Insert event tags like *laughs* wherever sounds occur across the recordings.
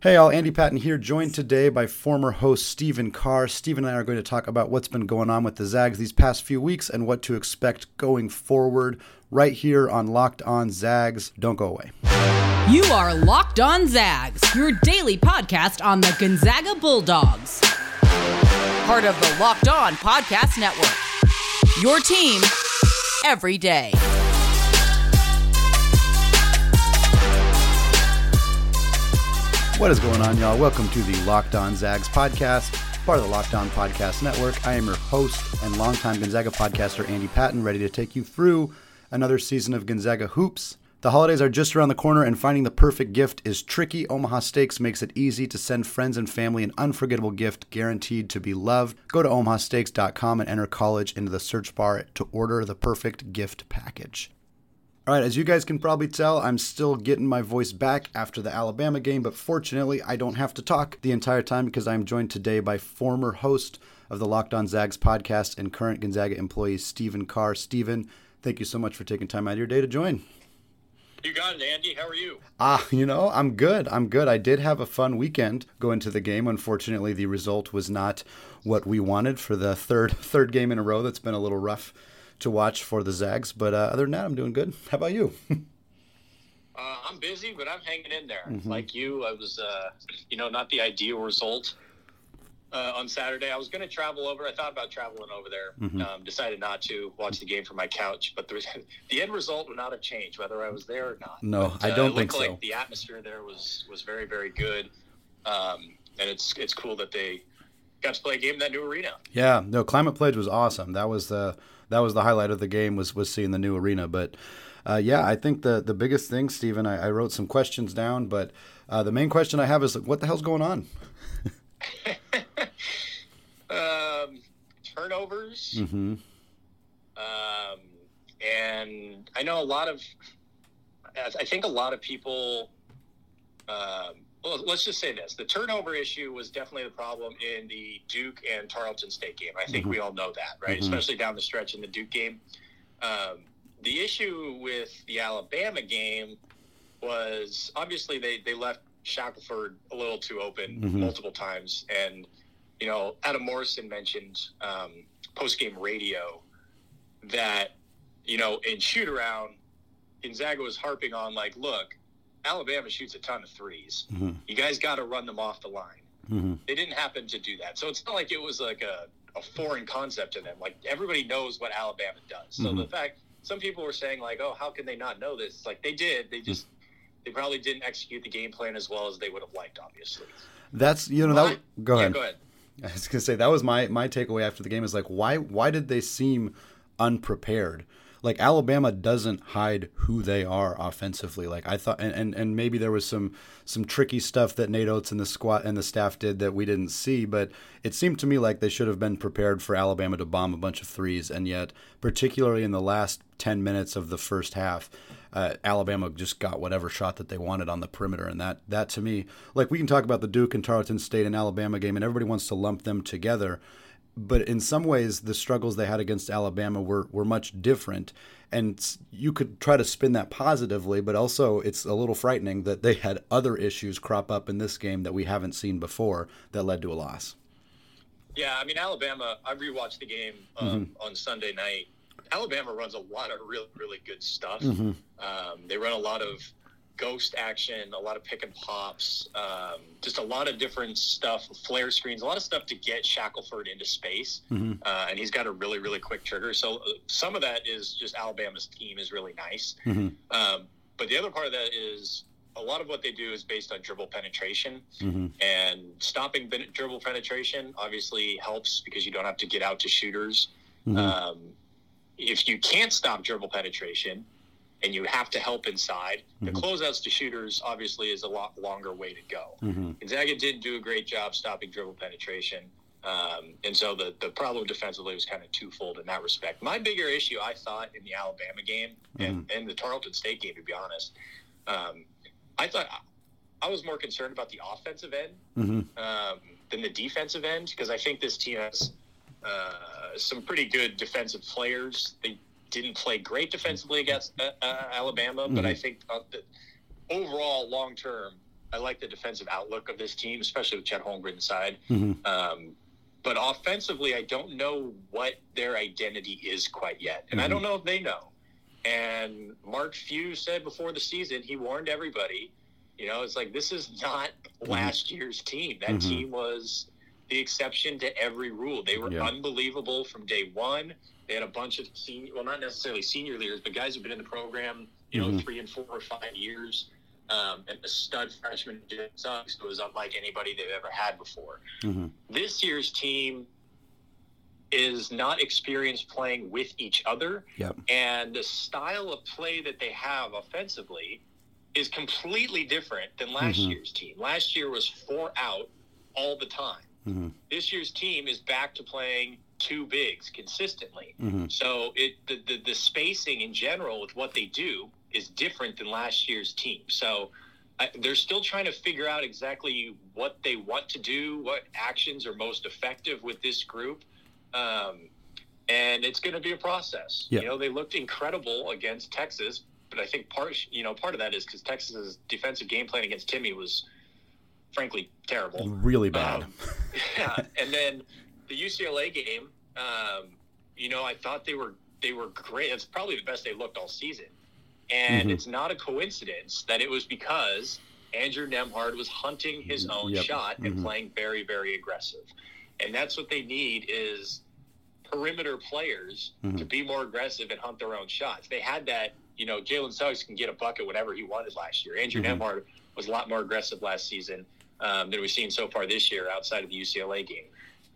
Hey, all, Andy Patton here, joined today by former host Stephen Carr. Stephen and I are going to talk about what's been going on with the Zags these past few weeks and what to expect going forward right here on Locked On Zags. Don't go away. You are Locked On Zags, your daily podcast on the Gonzaga Bulldogs. Part of the Locked On Podcast Network. Your team every day. What is going on, y'all? Welcome to the Locked On Zags podcast, part of the Locked On Podcast Network. I am your host and longtime Gonzaga podcaster, Andy Patton, ready to take you through another season of Gonzaga Hoops. The holidays are just around the corner, and finding the perfect gift is tricky. Omaha Steaks makes it easy to send friends and family an unforgettable gift guaranteed to be loved. Go to omahasteaks.com and enter college into the search bar to order the perfect gift package. All right, as you guys can probably tell, I'm still getting my voice back after the Alabama game, but fortunately, I don't have to talk the entire time because I'm joined today by former host of the Locked On Zags podcast and current Gonzaga employee, Stephen Carr. Stephen, thank you so much for taking time out of your day to join. You got it, Andy. How are you? Ah, you know, I'm good. I'm good. I did have a fun weekend going to the game. Unfortunately, the result was not what we wanted for the third *laughs* third game in a row. That's been a little rough to watch for the Zags. But uh, other than that, I'm doing good. How about you? *laughs* uh, I'm busy, but I'm hanging in there. Mm-hmm. Like you, I was, uh, you know, not the ideal result uh, on Saturday. I was going to travel over. I thought about traveling over there. Mm-hmm. Um, decided not to watch the game from my couch. But the, *laughs* the end result would not have changed whether I was there or not. No, but, I don't uh, think so. Like the atmosphere there was was very very good, um, and it's it's cool that they got to play a game in that new arena. Yeah, no, Climate Pledge was awesome. That was the that was the highlight of the game was was seeing the new arena. But uh, yeah, I think the the biggest thing, Stephen, I, I wrote some questions down, but uh, the main question I have is what the hell's going on? *laughs* um, turnovers. Mm-hmm. Um, and I know a lot of. I think a lot of people. Um, well, let's just say this: the turnover issue was definitely the problem in the Duke and Tarleton State game. I think mm-hmm. we all know that, right? Mm-hmm. Especially down the stretch in the Duke game. Um, the issue with the Alabama game was obviously they they left Shackelford a little too open mm-hmm. multiple times, and you know Adam Morrison mentioned um, post game radio that you know in shoot around Gonzaga was harping on like, look, Alabama shoots a ton of 3s mm-hmm. You guys got to run them off the line. Mm-hmm. They didn't happen to do that. So it's not like it was like a, a foreign concept to them. Like everybody knows what Alabama does. So mm-hmm. the fact some people were saying like, oh, how can they not know this? Like they did. They just they probably didn't execute the game plan as well as they would have liked. Obviously. That's you know that. Go yeah. Go ahead. *laughs* I was gonna say that was my my takeaway after the game is like why why did they seem unprepared? Like Alabama doesn't hide who they are offensively. Like I thought, and, and, and maybe there was some some tricky stuff that Nate Oats and the squad and the staff did that we didn't see, but it seemed to me like they should have been prepared for Alabama to bomb a bunch of threes, and yet, particularly in the last ten minutes of the first half. Uh, Alabama just got whatever shot that they wanted on the perimeter, and that that to me, like we can talk about the Duke and Tarleton State and Alabama game, and everybody wants to lump them together but in some ways the struggles they had against Alabama were were much different and you could try to spin that positively but also it's a little frightening that they had other issues crop up in this game that we haven't seen before that led to a loss. Yeah, I mean Alabama, I rewatched the game um, mm-hmm. on Sunday night. Alabama runs a lot of really really good stuff. Mm-hmm. Um, they run a lot of ghost action, a lot of pick and pops, um, just a lot of different stuff, flare screens, a lot of stuff to get Shackelford into space. Mm-hmm. Uh, and he's got a really, really quick trigger. So uh, some of that is just Alabama's team is really nice. Mm-hmm. Um, but the other part of that is a lot of what they do is based on dribble penetration. Mm-hmm. And stopping dribble penetration obviously helps because you don't have to get out to shooters. Mm-hmm. Um, if you can't stop dribble penetration, and you have to help inside. The mm-hmm. closeouts to shooters obviously is a lot longer way to go. Mm-hmm. Gonzaga didn't do a great job stopping dribble penetration. Um, and so the, the problem defensively was kind of twofold in that respect. My bigger issue, I thought, in the Alabama game and, Mm-hmm. and the Tarleton State game, to be honest, um, I thought I was more concerned about the offensive end Mm-hmm. um, than the defensive end because I think this team has uh, some pretty good defensive players. They didn't play great defensively against uh, uh, Alabama, but Mm-hmm. I think uh, overall, long term, I like the defensive outlook of this team, especially with Chet Holmgren inside. Mhm. Um, but offensively, I don't know what their identity is quite yet, and I Mhm. don't know if they know. And Mark Few said before the season, he warned everybody. You know, it's like this is not last year's team. That Mhm. team was the exception to every rule. They were Yeah. unbelievable from day one. They had a bunch of senior, well, not necessarily senior leaders, but guys who've been in the program, you know, Mhm. three and four or five years. Um, and a stud freshman, Jalen Suggs, who was unlike anybody they've ever had before. Mhm. This year's team is not experienced playing with each other, Yep. and the style of play that they have offensively is completely different than last Mhm. year's team. Last year was four out all the time. Mhm. This year's team is back to playing two bigs consistently. Mhm. So it the, the the spacing in general with what they do is different than last year's team. So I, they're still trying to figure out exactly what they want to do, what actions are most effective with this group, um, and it's going to be a process. Yeah. You know, they looked incredible against Texas, but I think part you know part of that is because Texas's defensive game plan against Timme was frankly terrible. Really bad. Um, *laughs* yeah, and then the UCLA game, um, you know, I thought they were they were great. It's probably the best they looked all season, and Mhm. it's not a coincidence that it was because Andrew Nembhard was hunting his own Yep. shot and Mhm. playing very very aggressive, and that's what they need is perimeter players to Mhm. be more aggressive and hunt their own shots. They had that, you know, Jalen Suggs can get a bucket whenever he wanted last year. Andrew Mhm. Nembhard was a lot more aggressive last season um, than we've seen so far this year outside of the UCLA game.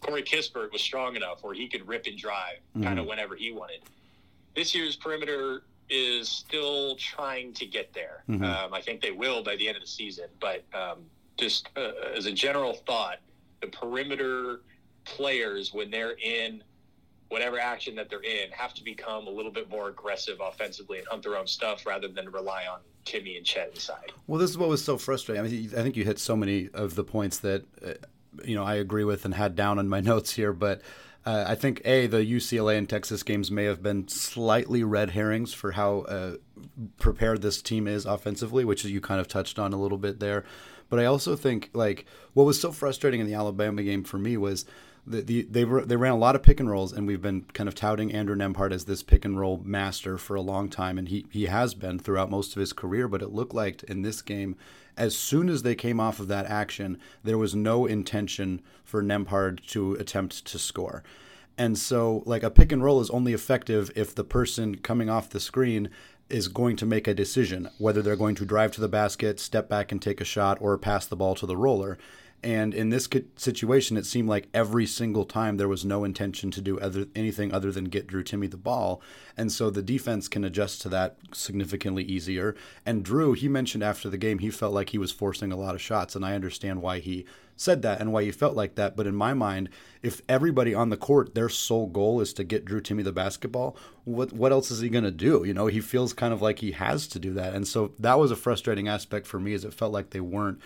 Corey Kispert was strong enough where he could rip and drive kind of whenever he wanted. This year's perimeter is still trying to get there. Mhm. Um, I think they will by the end of the season, but um, just uh, as a general thought, the perimeter players when they're in whatever action that they're in have to become a little bit more aggressive offensively and hunt their own stuff rather than rely on Timme and Chet inside. Well, this is what was so frustrating. I mean, I think you hit so many of the points that uh, you know I agree with and had down in my *laughs* notes here. But uh, I think a the UCLA and Texas games may have been slightly red herrings for how uh, prepared this team is offensively, which you kind of touched on a little bit there. But I also think like what was so frustrating in the Alabama game for me was. The, the, they they ran a lot of pick and rolls, and we've been kind of touting Andrew Nembhard as this pick and roll master for a long time, and he he has been throughout most of his career. But it looked like in this game, as soon as they came off of that action, there was no intention for Nembhard to attempt to score. And so, like a pick and roll is only effective if the person coming off the screen is going to make a decision whether they're going to drive to the basket, step back and take a shot, or pass the ball to the roller. And in this situation, it seemed like every single time there was no intention to do other, anything other than get Drew Timme the ball. And so the defense can adjust to that significantly easier. And Drew, he mentioned after the game, he felt like he was forcing a lot of shots. And I understand why he said that and why he felt like that. But in my mind, if everybody on the court, their sole goal is to get Drew Timme the basketball, what what else is he going to do? You know, he feels kind of like he has to do that. And so that was a frustrating aspect for me, as it felt like they weren't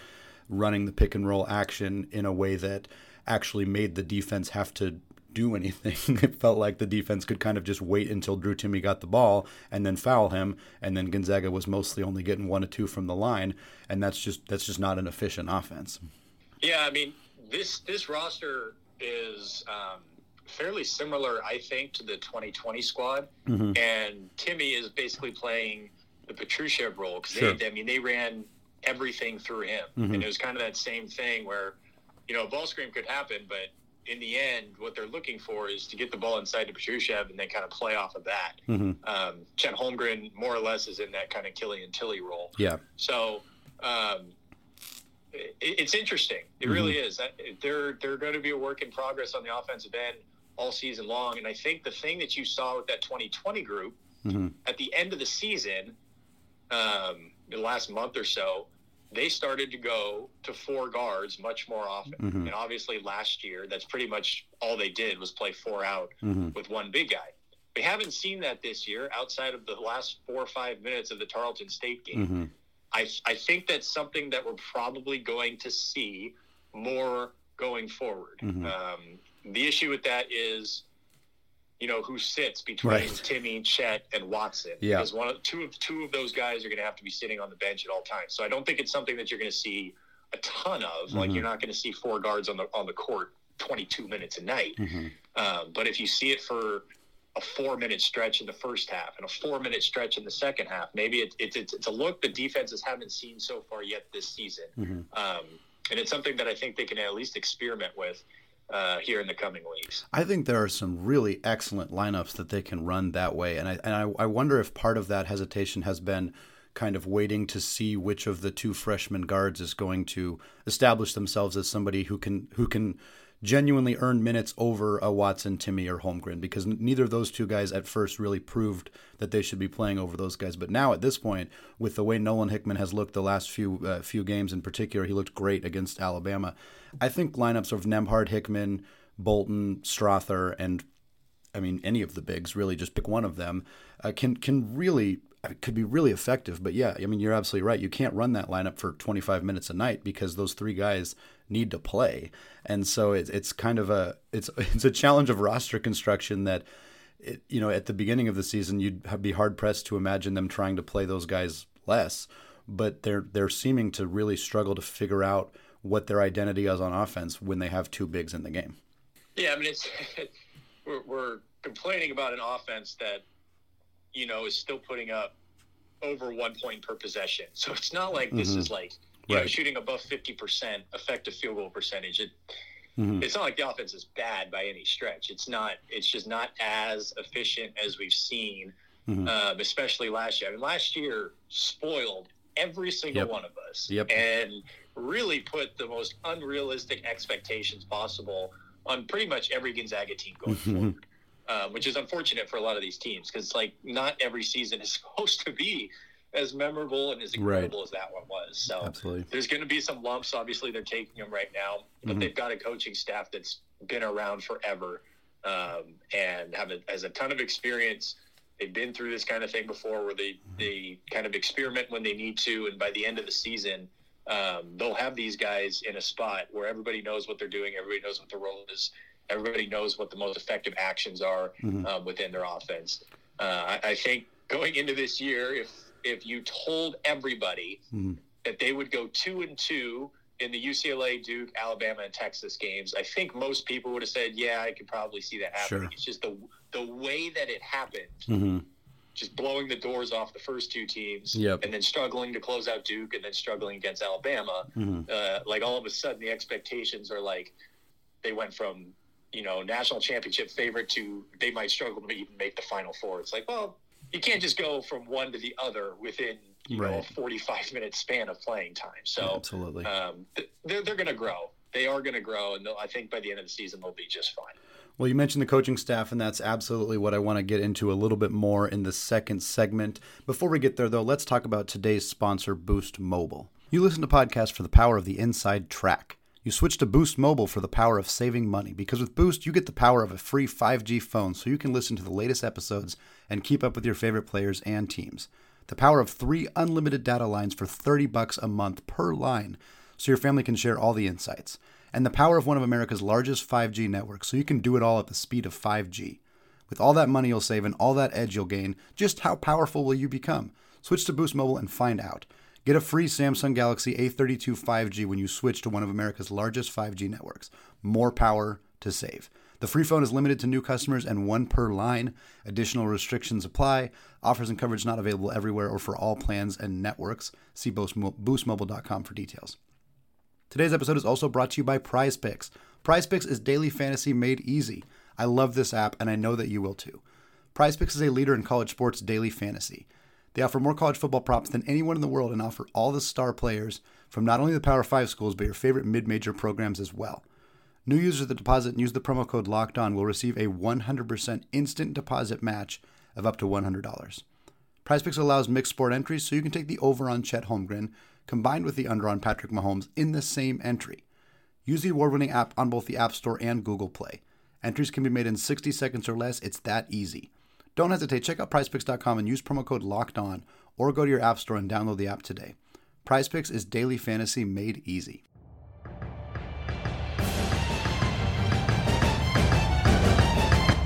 running the pick and roll action in a way that actually made the defense have to do *laughs* anything. it felt like the defense could kind of just wait until Drew Timme got the ball and then foul him, and then Gonzaga was mostly only getting one or two from the line, and that's just that's just not an efficient offense. Yeah, I mean this this roster is um, fairly similar, I think, to the 2020 squad, Mhm. and Timme is basically playing the Petrusev role because Sure. they, I mean, they ran everything through him, Mhm. and it was kind of that same thing where, you know, a ball screen could happen, but in the end, what they're looking for is to get the ball inside to Petrusev and then kind of play off of that. hmm Um, Chet Holmgren more or less is in that kind of Killian Tilly role. Yeah. So um, it, it's interesting. It Mhm. really is. They're they're going to be a work in progress on the offensive end all season long. And I think the thing that you saw with that 2020 group hmm at the end of the season, um, the last month or so, they started to go to four guards much more often. Mhm. And obviously, last year, that's pretty much all they did was play four out hmm with one big guy. We haven't seen that this year outside of the last four or five minutes of the Tarleton State game. hmm I, I think that's something that we're probably going to see more going forward. Mhm. Um, the issue with that is, you know, who sits between Right. Timme, Chet, and Watson. Yeah. Because one of two of two of those guys are going to have to be sitting on the bench at all times. So I don't think it's something that you're going to see a ton of. Like you're not going to see four guards on the on the court 22 minutes a night. Um, but if you see it for a four minute stretch in the first half and a four minute stretch in the second half, maybe it, it, it's it's a look the defenses haven't seen so far yet this season. Um, and it's something that I think they can at least experiment with uh, here in the coming weeks. I think there are some really excellent lineups that they can run that way, and I and I, I wonder if part of that hesitation has been kind of waiting to see which of the two freshman guards is going to establish themselves as somebody who can who can genuinely earned minutes over a Watson, Timme, or Holmgren because neither of those two guys at first really proved that they should be playing over those guys. But now at this point, with the way Nolan Hickman has looked the last few uh, few games in particular, he looked great against Alabama. I think lineups of Nembhard, Hickman, Bolton, Strawther, and I mean, any of the bigs, really, just pick one of them, uh, can can really could be really effective. But yeah, I mean, you're absolutely right. You can't run that lineup for 25 minutes a night because those three guys need to play, and so it's it's kind of a it's *laughs* it's a challenge of roster construction that. It, you know, at the beginning of the season, you'd be hard pressed to imagine them trying to play those guys less, but they're they're seeming to really struggle to figure out what their identity is on offense when they have two bigs in the game. Yeah, I mean, it's *laughs* we're, we're complaining about an offense that you know is still putting up over one point per possession. So it's not like this is like you know shooting above fifty percent effective field goal percentage. It, Mhm. It's not like the offense is bad by any stretch. It's not. It's just not as efficient as we've seen, Mhm. um, especially last year. I mean, last year spoiled every single Yep. one of us, Yep. and really put the most unrealistic expectations possible on pretty much every Gonzaga team going forward. Um, which is unfortunate for a lot of these teams because like not every season is *laughs* supposed to be as memorable and as incredible as that one was. So Absolutely. there's going to be some lumps. Obviously, they're taking them right now, but Mhm. they've got a coaching staff that's been around forever um, and have a, has a ton of experience. They've been through this kind of thing before, where they they kind of experiment when they need to, and by the end of the season, um, they'll have these guys in a spot where everybody knows what they're doing, everybody knows what the role is, everybody knows what the most effective actions are Mhm. um, within their offense. Uh, I, I think going into this year, if if you told everybody Mhm. that they would go two and two in the UCLA, Duke, Alabama, and Texas games, I think most people would have said, "Yeah, I could probably see that happening." Sure. It's just the the way that it happened, hmm just blowing the doors off the first two teams, Yep. and then struggling to close out Duke, and then struggling against Alabama. hmm Uh, like all of a sudden, the expectations are like they went from you know national championship favorite to they might struggle to even make the final four. It's like, well, you can't just go from one to the other within you know a 45 minute span of playing time. So Absolutely. um, they're they're going to grow. They are going to grow, and I think by the end of the season they'll be just fine. Well, you mentioned the coaching staff, and that's absolutely what I want to get into a little bit more in the second segment. Before we get there, though, let's talk about today's sponsor, Boost Mobile. You listen to podcasts for the power of the inside track. You switch to Boost Mobile for the power of saving money because with Boost, you get the power of a free 5G phone so you can listen to the latest episodes and keep up with your favorite players and teams. The power of three unlimited data lines for 30 bucks a month per line so your family can share all the insights. And the power of one of America's largest 5G networks so you can do it all at the speed of 5G. With all that money you'll save and all that edge you'll gain, just how powerful will you become? Switch to Boost Mobile and find out. Get a free Samsung Galaxy A32 5G when you switch to one of America's largest 5G networks. More power to save. The free phone is limited to new customers and one per line. Additional restrictions apply. Offers and coverage not available everywhere or for all plans and networks. See boostmo- boostmobile.com for details. Today's episode is also brought to you by Prize Picks. Prize Picks is daily fantasy made easy. I love this app, and I know that you will too. Prize Picks is a leader in college sports daily fantasy. They offer more college football props than anyone in the world and offer all the star players from not only the Power 5 schools, but your favorite mid major programs as well. New users that deposit and use the promo code Locked On will receive a 100% instant deposit match of up to $100. PrizePicks allows mixed sport entries, so you can take the over on Chet Holmgren combined with the under on Patrick Mahomes in the same entry. Use the award-winning app on both the App Store and Google Play. Entries can be made in 60 seconds or less. It's that easy. Don't hesitate. Check out PrizePicks.com and use promo code Locked On, or go to your App Store and download the app today. PrizePicks is daily fantasy made easy.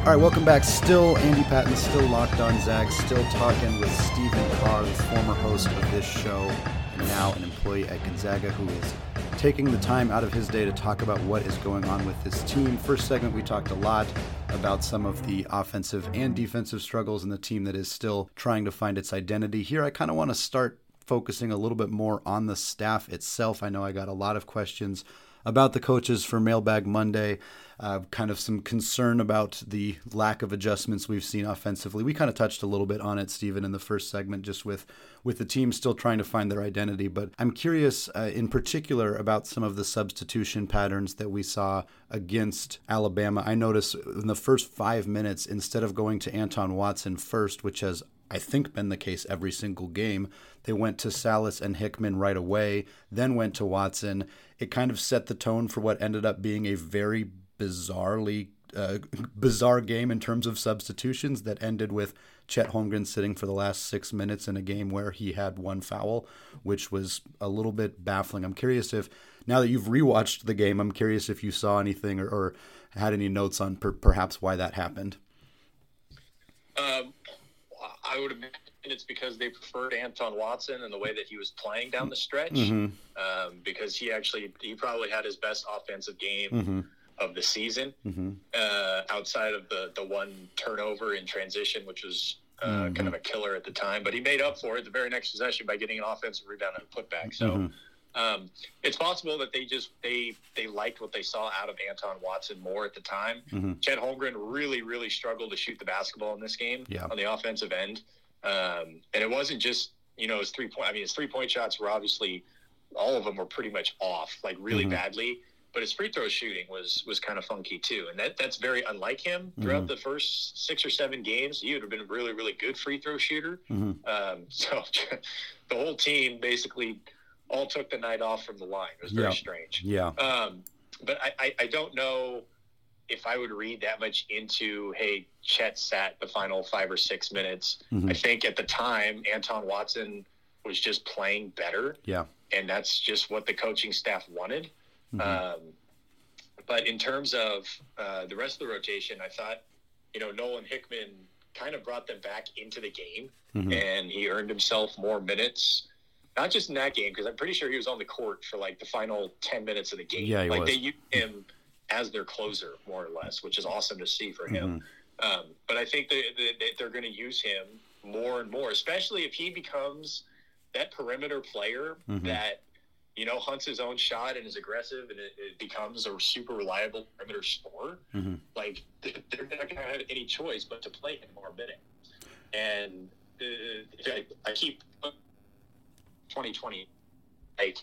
All right, welcome back. Still Andy Patton, still locked on Zag, still talking with Stephen Carr, the former host of this show, and now an employee at Gonzaga who is taking the time out of his day to talk about what is going on with this team. First segment, we talked a lot about some of the offensive and defensive struggles in the team that is still trying to find its identity. Here, I kind of want to start focusing a little bit more on the staff itself. I know I got a lot of questions about the coaches for Mailbag Monday. Uh, kind of some concern about the lack of adjustments we've seen offensively. We kind of touched a little bit on it, Stephen, in the first segment, just with with the team still trying to find their identity. But I'm curious, uh, in particular, about some of the substitution patterns that we saw against Alabama. I noticed in the first five minutes, instead of going to Anton Watson first, which has I think been the case every single game. They went to Sallis and Hickman right away, then went to Watson. It kind of set the tone for what ended up being a very bizarrely uh, bizarre game in terms of substitutions that ended with Chet Holmgren sitting for the last six minutes in a game where he had one foul, which was a little bit baffling. I'm curious if now that you've rewatched the game, I'm curious if you saw anything or, or had any notes on per, perhaps why that happened. Um, I would imagine it's because they preferred Anton Watson and the way that he was playing down the stretch, mm-hmm. um, because he actually he probably had his best offensive game mm-hmm. of the season, mm-hmm. uh, outside of the the one turnover in transition, which was uh, mm-hmm. kind of a killer at the time. But he made up for it the very next possession by getting an offensive rebound and a putback. So. Mm-hmm. Um, it's possible that they just they they liked what they saw out of Anton Watson more at the time. Mm-hmm. Chet Holmgren really really struggled to shoot the basketball in this game yeah. on the offensive end, um, and it wasn't just you know his three point. I mean his three point shots were obviously all of them were pretty much off, like really mm-hmm. badly. But his free throw shooting was was kind of funky too, and that that's very unlike him. Throughout mm-hmm. the first six or seven games, he would have been a really really good free throw shooter. Mm-hmm. Um, *laughs* so the whole team basically all took the night off from the line. It was very yeah. strange. Yeah. Um, but I, I, I, don't know if I would read that much into, hey, Chet sat the final five or six minutes. Mm-hmm. I think at the time, Anton Watson was just playing better. Yeah. And that's just what the coaching staff wanted. Mm-hmm. Um, but in terms of uh, the rest of the rotation, I thought, you know, Nolan Hickman kind of brought them back into the game mm-hmm. and he earned himself more minutes not just in that game because I'm pretty sure he was on the court for like the final ten minutes of the game. Yeah, like was. they used him as their closer more or less, which is awesome to see for him. Mm-hmm. Um, but I think that they, they, they're going to use him more and more, especially if he becomes that perimeter player mm-hmm. that you know hunts his own shot and is aggressive, and it, it becomes a super reliable perimeter scorer. Mm-hmm. Like they're not going to have any choice but to play him more minutes. And uh, I, I keep 2020. Like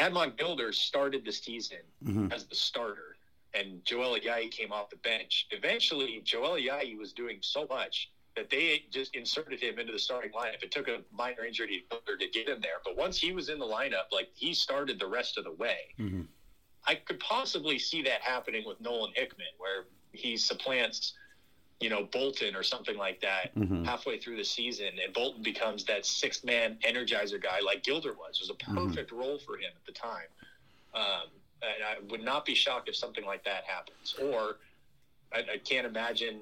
Admon Gilder started the season mm-hmm. as the starter, and Joel Ayayi came off the bench. Eventually, Joel Ayayi was doing so much that they just inserted him into the starting lineup. It took a minor injury Gilder to get him there, but once he was in the lineup, like he started the rest of the way. Mm-hmm. I could possibly see that happening with Nolan Hickman, where he supplants you know, Bolton or something like that mm-hmm. halfway through the season, and Bolton becomes that sixth man energizer guy like Gilder was. It was a mm-hmm. perfect mm-hmm. role for him at the time. Um, and I would not be shocked if something like that happens. Or I, I can't imagine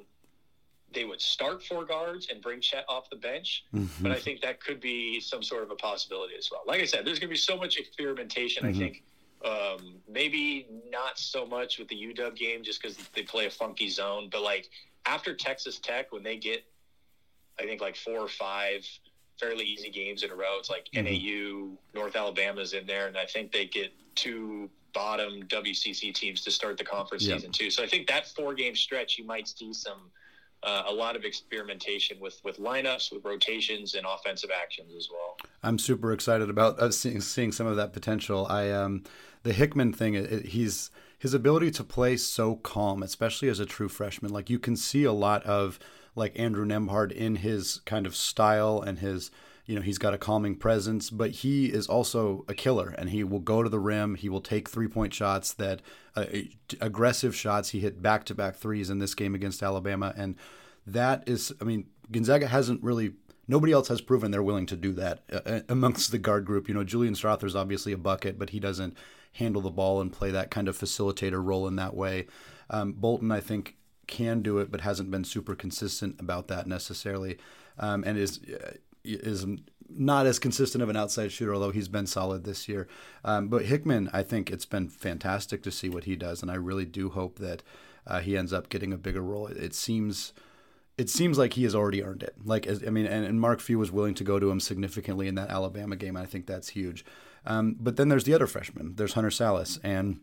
they would start four guards and bring Chet off the bench, mm-hmm. but I think that could be some sort of a possibility as well. Like I said, there's going to be so much experimentation. I mm-hmm. think um, maybe not so much with the UW game just because they play a funky zone, but like after Texas Tech, when they get, I think like four or five fairly easy games in a row, it's like mm-hmm. NAU, North Alabama's in there, and I think they get two bottom WCC teams to start the conference yep. season too. So I think that four game stretch, you might see some. Uh, a lot of experimentation with with lineups, with rotations, and offensive actions as well. I'm super excited about uh, seeing seeing some of that potential. I um, the Hickman thing, it, he's his ability to play so calm, especially as a true freshman. Like you can see a lot of like Andrew Nembhard in his kind of style and his you know he's got a calming presence but he is also a killer and he will go to the rim he will take three point shots that uh, aggressive shots he hit back to back threes in this game against alabama and that is i mean gonzaga hasn't really nobody else has proven they're willing to do that uh, amongst the guard group you know julian strawther's obviously a bucket but he doesn't handle the ball and play that kind of facilitator role in that way. Um, Bolton, I think, can do it, but hasn't been super consistent about that necessarily, um, and is uh, is not as consistent of an outside shooter, although he's been solid this year. Um, but Hickman, I think it's been fantastic to see what he does, and I really do hope that uh, he ends up getting a bigger role. It, it seems it seems like he has already earned it. Like I mean, and, and, Mark Few was willing to go to him significantly in that Alabama game. I think that's huge. Um, but then there's the other freshman. There's Hunter Sallis, and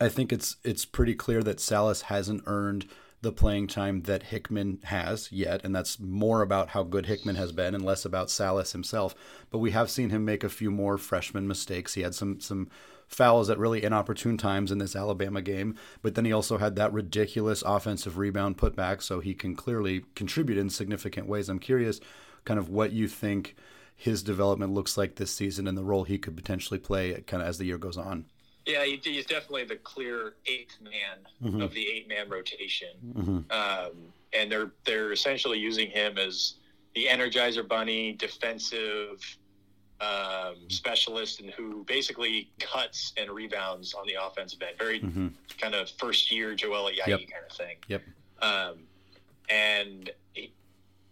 I think it's it's pretty clear that Sallis hasn't earned the playing time that Hickman has yet, and that's more about how good Hickman has been and less about Sallis himself. But we have seen him make a few more freshman mistakes. He had some some fouls at really inopportune times in this Alabama game, but then he also had that ridiculous offensive rebound putback, so he can clearly contribute in significant ways. I'm curious kind of what you think his development looks like this season and the role he could potentially play kind of as the year goes on. Yeah, he's definitely the clear eighth man mm-hmm. of the eight man rotation, mm-hmm. um, and they're they're essentially using him as the Energizer Bunny, defensive um, specialist, and who basically cuts and rebounds on the offensive end. Very mm-hmm. kind of first year Joel Ayayi yep. kind of thing. Yep. Um, and he,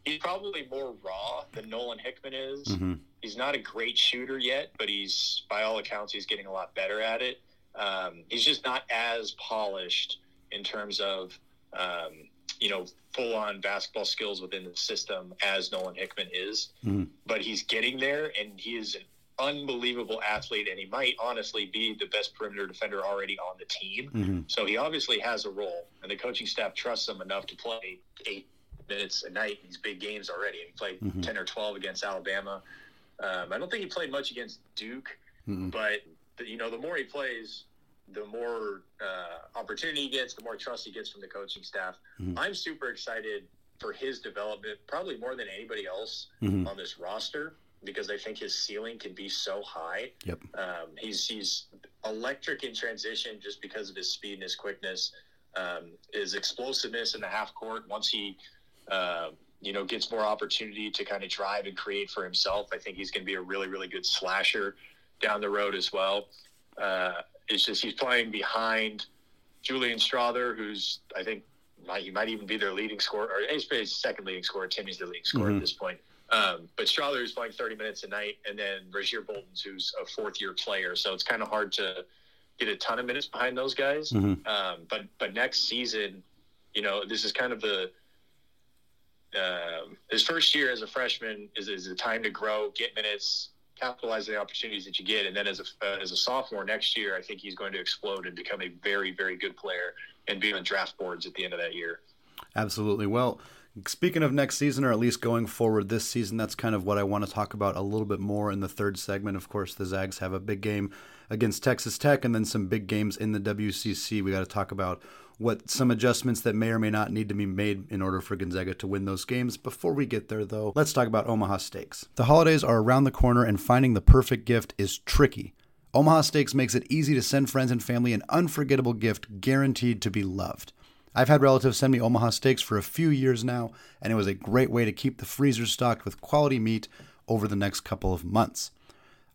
he's probably more raw than Nolan Hickman is. Mm-hmm. He's not a great shooter yet, but he's by all accounts he's getting a lot better at it. Um, he's just not as polished in terms of um, you know full on basketball skills within the system as Nolan Hickman is. Mm-hmm. But he's getting there, and he is an unbelievable athlete, and he might honestly be the best perimeter defender already on the team. Mm-hmm. So he obviously has a role, and the coaching staff trusts him enough to play eight minutes a night in these big games already. He played mm-hmm. 10 or 12 against Alabama. Um, I don't think he played much against Duke, mm-hmm. but the, you know, the more he plays, the more uh, opportunity he gets, the more trust he gets from the coaching staff. Mm-hmm. I'm super excited for his development, probably more than anybody else mm-hmm. on this roster, because I think his ceiling can be so high. Yep. Um, he's he's electric in transition just because of his speed and his quickness, um, his explosiveness in the half court. Once he uh, you know, gets more opportunity to kind of drive and create for himself. I think he's going to be a really, really good slasher down the road as well. Uh, it's just he's playing behind Julian Strawther, who's I think might, he might even be their leading scorer, or he's his second leading scorer. Timme's the leading scorer mm-hmm. at this point. Um, but Strawther is playing 30 minutes a night, and then Rasir Bolton's who's a fourth year player. So it's kind of hard to get a ton of minutes behind those guys. Mm-hmm. Um, but but next season, you know, this is kind of the um, his first year as a freshman is, is a time to grow, get minutes, capitalize the opportunities that you get, and then as a uh, as a sophomore next year, I think he's going to explode and become a very very good player and be on draft boards at the end of that year. Absolutely. Well. Speaking of next season, or at least going forward this season, that's kind of what I want to talk about a little bit more in the third segment. Of course, the Zags have a big game against Texas Tech and then some big games in the WCC. We got to talk about what some adjustments that may or may not need to be made in order for Gonzaga to win those games. Before we get there, though, let's talk about Omaha Steaks. The holidays are around the corner, and finding the perfect gift is tricky. Omaha Steaks makes it easy to send friends and family an unforgettable gift guaranteed to be loved. I've had relatives send me Omaha Steaks for a few years now, and it was a great way to keep the freezer stocked with quality meat over the next couple of months.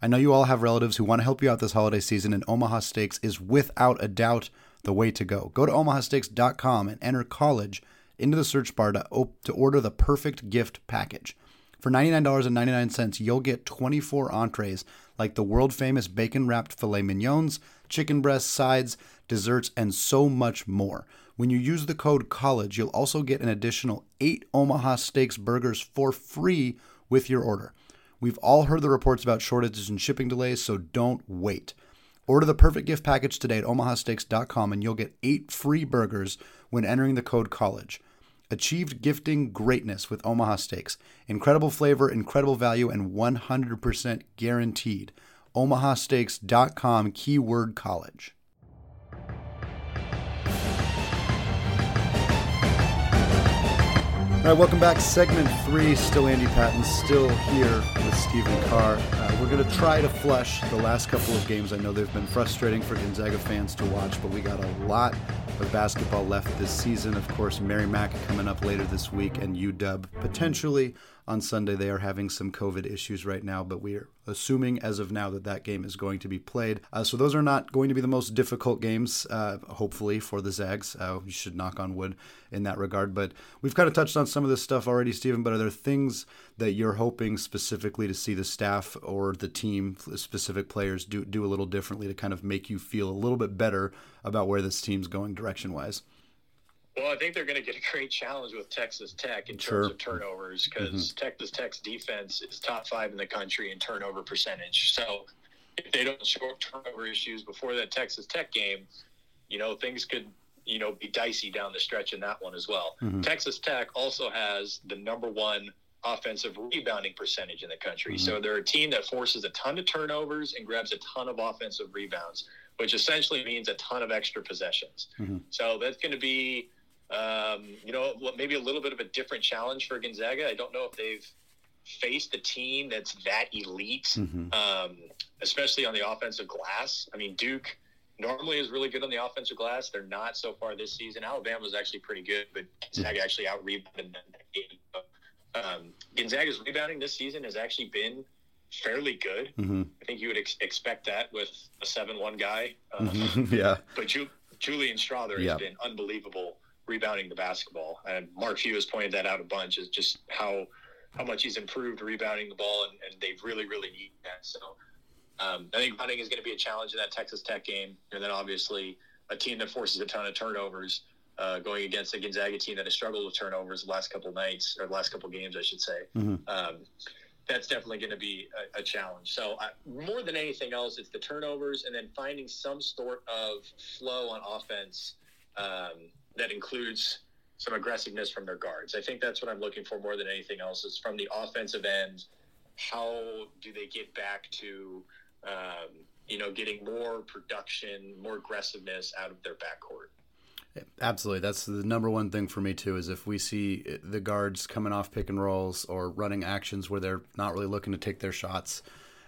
I know you all have relatives who want to help you out this holiday season, and Omaha Steaks is without a doubt the way to go. Go to omahasteaks.com and enter college into the search bar to, op- to order the perfect gift package. For $99.99, you'll get 24 entrees like the world famous bacon wrapped filet mignons, chicken breasts, sides, desserts, and so much more. When you use the code COLLEGE, you'll also get an additional 8 Omaha Steaks burgers for free with your order. We've all heard the reports about shortages and shipping delays, so don't wait. Order the perfect gift package today at omahasteaks.com and you'll get eight free burgers when entering the code COLLEGE. Achieved gifting greatness with Omaha Steaks. Incredible flavor, incredible value, and 100% guaranteed. omahasteaks.com keyword college. All right, welcome back. Segment three. Still Andy Patton, still here with Stephen Carr. Uh, we're going to try to flush the last couple of games. I know they've been frustrating for Gonzaga fans to watch, but we got a lot of basketball left this season. Of course, Merrimack coming up later this week, and UW potentially on Sunday. They are having some COVID issues right now, but we are assuming as of now that that game is going to be played. Uh, so those are not going to be the most difficult games, uh, hopefully, for the Zags. Uh, we should knock on wood in that regard. But we've kind of touched on some of this stuff already, Stephen. But are there things that you're hoping specifically to see the staff or the team, specific players, do do a little differently to kind of make you feel a little bit better about where this team's going direction wise? Well, I think they're going to get a great challenge with Texas Tech in sure. terms of turnovers because mm-hmm. Texas Tech's defense is top five in the country in turnover percentage. So if they don't show up turnover issues before that Texas Tech game, you know things could you know be dicey down the stretch in that one as well. Mm-hmm. Texas Tech also has the number one offensive rebounding percentage in the country. Mm-hmm. So they're a team that forces a ton of turnovers and grabs a ton of offensive rebounds, which essentially means a ton of extra possessions. Mm-hmm. So that's going to be um, you know, maybe a little bit of a different challenge for Gonzaga. I don't know if they've faced a team that's that elite, mm-hmm. um, especially on the offensive glass. I mean, Duke normally is really good on the offensive glass. They're not so far this season. Alabama was actually pretty good, but Gonzaga actually out rebounded them. Um, Gonzaga's rebounding this season has actually been fairly good. Mm-hmm. I think you would ex- expect that with a seven-one guy. mm-hmm. *laughs* Yeah, but Ju- Julian Strawther has been unbelievable rebounding the basketball. And Mark Few has pointed that out a bunch is just how how much he's improved rebounding the ball, and, and they've really, really need that. So um, I think rebounding is going to be a challenge in that Texas Tech game. And then obviously a team that forces a ton of turnovers uh, going against a Gonzaga team that has struggled with turnovers the last couple nights or the last couple games, I should say. Mm-hmm. Um, that's definitely going to be a, a challenge. So I, more than anything else, it's the turnovers and then finding some sort of flow on offense um, that includes some aggressiveness from their guards. I think that's what I'm looking for more than anything else is from the offensive end. How do they get back to, um, you know, getting more production, more aggressiveness out of their backcourt? Absolutely. That's the number one thing for me, too, is if we see the guards coming off pick and rolls or running actions where they're not really looking to take their shots.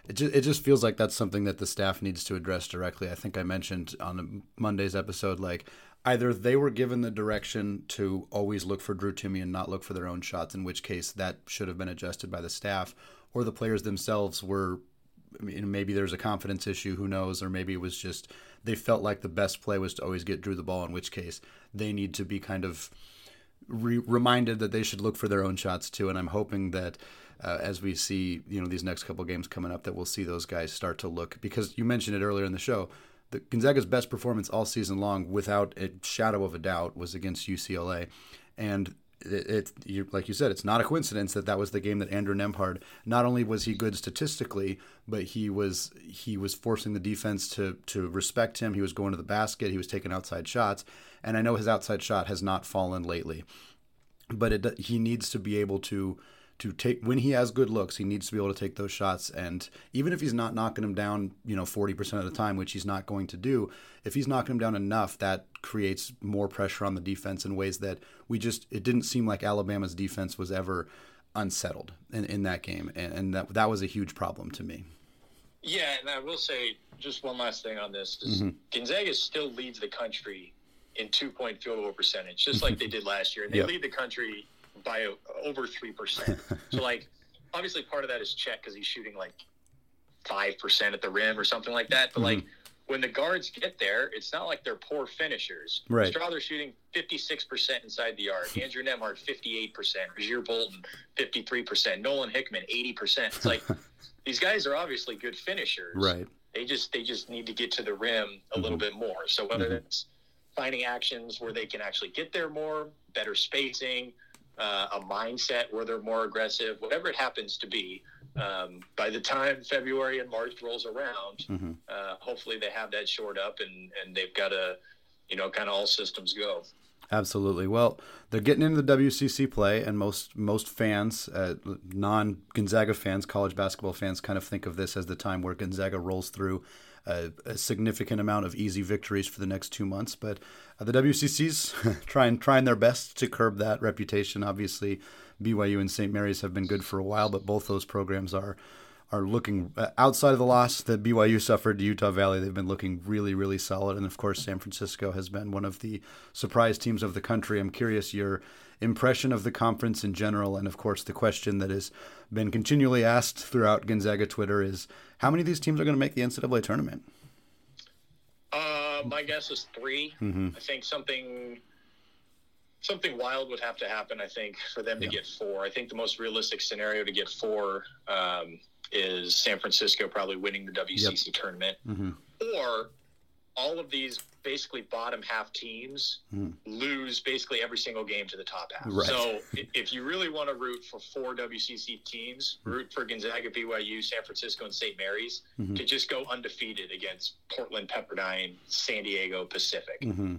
It just, it just feels like that's something that the staff needs to address directly. I think I mentioned on Monday's episode, like either they were given the direction to always look for Drew Timme and not look for their own shots, in which case that should have been adjusted by the staff, or the players themselves were. I mean, maybe there's a confidence issue, who knows, or maybe it was just they felt like the best play was to always get Drew the ball, in which case they need to be kind of re- reminded that they should look for their own shots too. And I'm hoping that uh, as we see, you know, these next couple games coming up, that we'll see those guys start to look because you mentioned it earlier in the show the Gonzaga's best performance all season long, without a shadow of a doubt, was against UCLA, and it, it like you said, it's not a coincidence that that was the game that Andrew Nembhard. Not only was he good statistically, but he was he was forcing the defense to to respect him. He was going to the basket. He was taking outside shots, and I know his outside shot has not fallen lately, but it, he needs to be able to to take when he has good looks, he needs to be able to take those shots. And even if he's not knocking them down, you know, forty percent of the time, which he's not going to do, if he's knocking them down enough, that creates more pressure on the defense in ways that we just it didn't seem like Alabama's defense was ever unsettled in, in that game, and, and that that was a huge problem to me. Yeah, and I will say just one last thing on this: mm-hmm. Gonzaga still leads the country in two point field goal percentage, just like they *laughs* did last year, and they yep. lead the country by over three percent. *laughs* so like, obviously part of that is Chet because he's shooting like five percent at the rim or something like that. But mm-hmm. like when the guards get there, it's not like they're poor finishers. Right. Strawther shooting 56% inside the arc. *laughs* Andrew Nembhard, 58%. Rasir Bolton, 53%. Nolan Hickman, 80%. It's like *laughs* these guys are obviously good finishers. Right. They just they just need to get to the rim a mm-hmm. little bit more. So whether mm-hmm. it's finding actions where they can actually get there more, better spacing, uh, a mindset where they're more aggressive, whatever it happens to be. Um, by the time February and March rolls around, mm-hmm. uh, hopefully they have that shored up and, and they've got a, you know, kind of all systems go. Absolutely. Well, they're getting into the WCC play, and most most fans, uh, non Gonzaga fans, college basketball fans, kind of think of this as the time where Gonzaga rolls through a, a significant amount of easy victories for the next two months. But uh, the WCC's *laughs* trying trying their best to curb that reputation. Obviously, BYU and St. Mary's have been good for a while, but both those programs are are looking uh, outside of the loss that BYU suffered to Utah Valley. They've been looking really, really solid, and of course, San Francisco has been one of the surprise teams of the country. I'm curious your impression of the conference in general, and of course, the question that has been continually asked throughout Gonzaga Twitter is how many of these teams are going to make the NCAA tournament? Uh, my guess is 3 Mm-hmm. I think something something wild would have to happen. I think for them to Yeah. get four. I think the most realistic scenario to get four um, is San Francisco probably winning the WCC tournament, Mhm. or all of these basically bottom half teams Mhm. lose basically every single game to the top half. Right. So if you really want to root for four WCC teams, root for Gonzaga, BYU, San Francisco, and St. Mary's Mhm. to just go undefeated against Portland, Pepperdine, San Diego, Pacific. hmm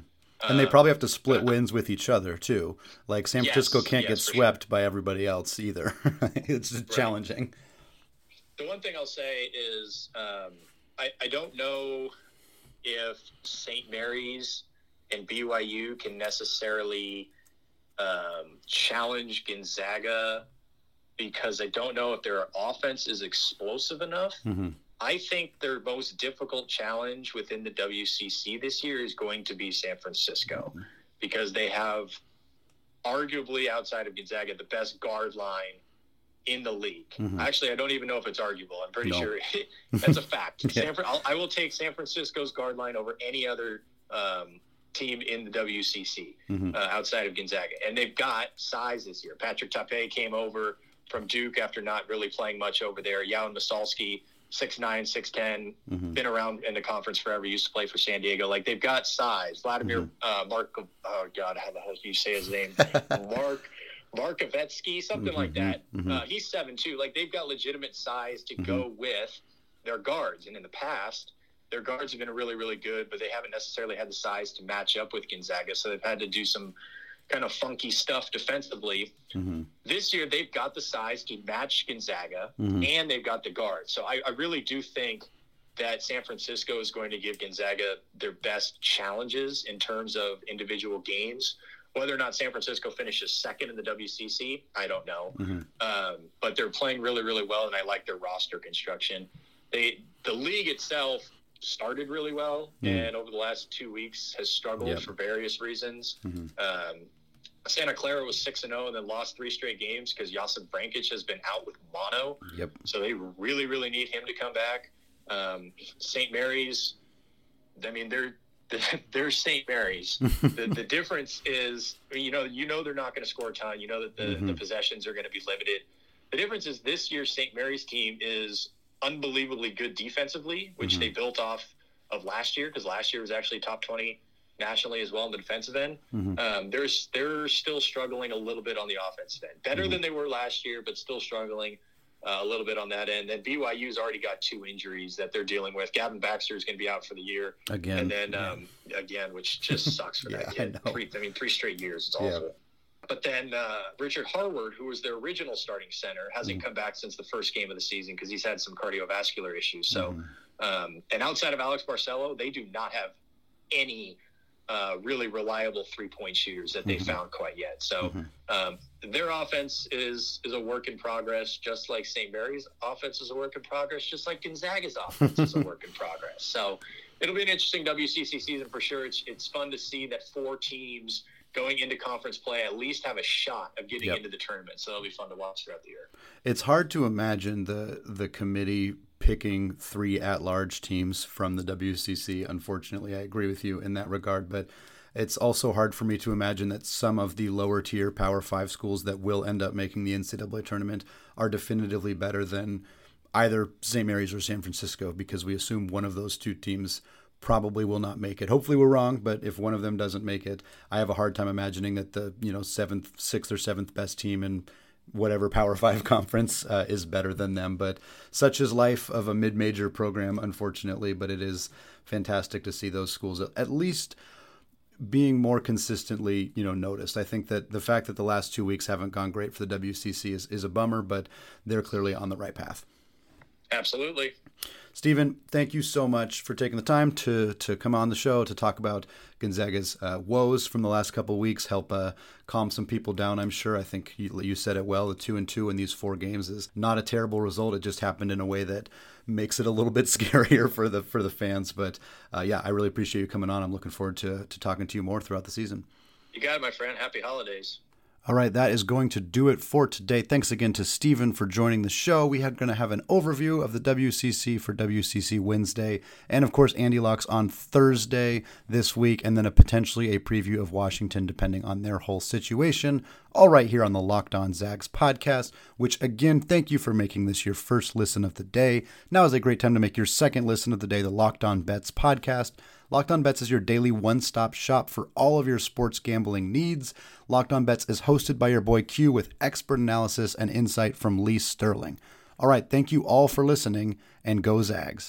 And they Uh, probably have to split wins with each other too. Like San Yes, Francisco can't get yes, for swept by everybody else either. *laughs* it's challenging. the one thing I'll say is um, I, I don't know if St. Mary's and BYU can necessarily um, challenge Gonzaga because I don't know if their offense is explosive enough. hmm I think their most difficult challenge within the WCC this year is going to be San Francisco because they have arguably outside of Gonzaga the best guard line in the league. Mhm. Actually, I don't even know if it's arguable. I'm pretty No. sure *laughs* *laughs* that's a fact. Yeah. San Fran- I'll, I will take San Francisco's guard line over any other um, team in the WCC Mhm. uh, outside of Gonzaga, and they've got size this year. Patrick Tape came over from Duke after not really playing much over there. Yalan Massalski, 6'9", 6'10", Mhm. been around in the conference forever. Used to play for San Diego. Like they've got size. Vladimir Mm-hmm. uh, Mark. Oh God, how the hell do you say his name? *laughs* Mark Markovetskyy, something like that. Mhm. Uh, he's seven two. Like they've got legitimate size to go with their guards. And in the past, their guards have been really really good, but they haven't necessarily had the size to match up with Gonzaga. So they've had to do some kind of funky stuff defensively. Mhm. This year, they've got the size to match Gonzaga, Mhm. and they've got the guard. So I, I really do think that San Francisco is going to give Gonzaga their best challenges in terms of individual games. Whether or not San Francisco finishes second in the WCC, I don't know. Mhm. Um, but they're playing really, really well, and I like their roster construction. They the league itself started really well, Mhm. and over the last two weeks has struggled Yep. for various reasons. Mhm. Um, Santa Clara was six and zero, and then lost three straight games because Josip Vrankic has been out with mono. Yep. So they really, really need him to come back. Um, St. Mary's, I mean, they're *laughs* they're St. Mary's. the, the *laughs* difference is, you know, you know they're not going to score a ton. You know that the, the Mhm. possessions are going to be limited. The difference is this year's St. Mary's team is unbelievably good defensively, which Mhm. they built off of last year because last year was actually top twenty nationally as well in the defensive end. Mhm. Um, they're they're still struggling a little bit on the offensive end. Better Mhm. than they were last year, but still struggling uh, a little bit on that end. Then BYU's already got two injuries that they're dealing with. Gavin Baxter is going to be out for the year, Again. and then yeah. um, again, which just sucks for *laughs* Yeah, that I kid. know. Three, I mean, three straight years. It's Yeah. awful. But then uh, Richard Harward, who was their original starting center, hasn't Mm-hmm. come back since the first game of the season because he's had some cardiovascular issues. So, Mhm. um, and outside of Alex Barcelo, they do not have any uh, really reliable three point shooters that they Mhm. found quite yet. So Mhm. um, their offense is is a work in progress, just like St. Mary's offense is a work in progress, just like Gonzaga's *laughs* offense is a work in progress. So it'll be an interesting WCC season for sure. It's it's fun to see that four teams going into conference play at least have a shot of getting Yep. into the tournament. So that'll be fun to watch throughout the year. It's hard to imagine the the committee picking three at-large teams from the WCC. Unfortunately, I agree with you in that regard, but it's also hard for me to imagine that some of the lower tier Power Five schools that will end up making the NCAA tournament are definitively better than either St. Mary's or San Francisco, because we assume one of those two teams probably will not make it. Hopefully we're wrong, but if one of them doesn't make it, I have a hard time imagining that the, you know, seventh, sixth or seventh best team in whatever Power Five *laughs* conference uh, is better than them. But such is life of a mid-major program, unfortunately. But it is fantastic to see those schools at least being more consistently, you know, noticed. I think that the fact that the last two weeks haven't gone great for the WCC is, is a bummer, but they're clearly on the right path. Absolutely. Stephen, thank you so much for taking the time to to come on the show to talk about Gonzaga's uh, woes from the last couple weeks. Help uh, calm some people down. I'm sure. I think you, you said it well. The two and two in these four games is not a terrible result. It just happened in a way that makes it a little *laughs* bit scarier for the for the fans. But uh, yeah, I really appreciate you coming on. I'm looking forward to to talking to you more throughout the season. You got it, my friend. Happy holidays. All right, that is going to do it for today. Thanks again to Stephen for joining the show. We are going to have an overview of the WCC for WCC Wednesday, and of course, Andy Locks on Thursday this week, and then a potentially a preview of Washington, depending on their whole situation. All right, here on the Locked On Zags podcast, which again, thank you for making this your first listen of the day. Now is a great time to make your second listen of the day, the Locked On Bets podcast. Locked On Bets is your daily one stop shop for all of your sports gambling needs. Locked On Bets is hosted by your boy Q with expert analysis and insight from Lee Sterling. All right, thank you all for listening, and go Zags.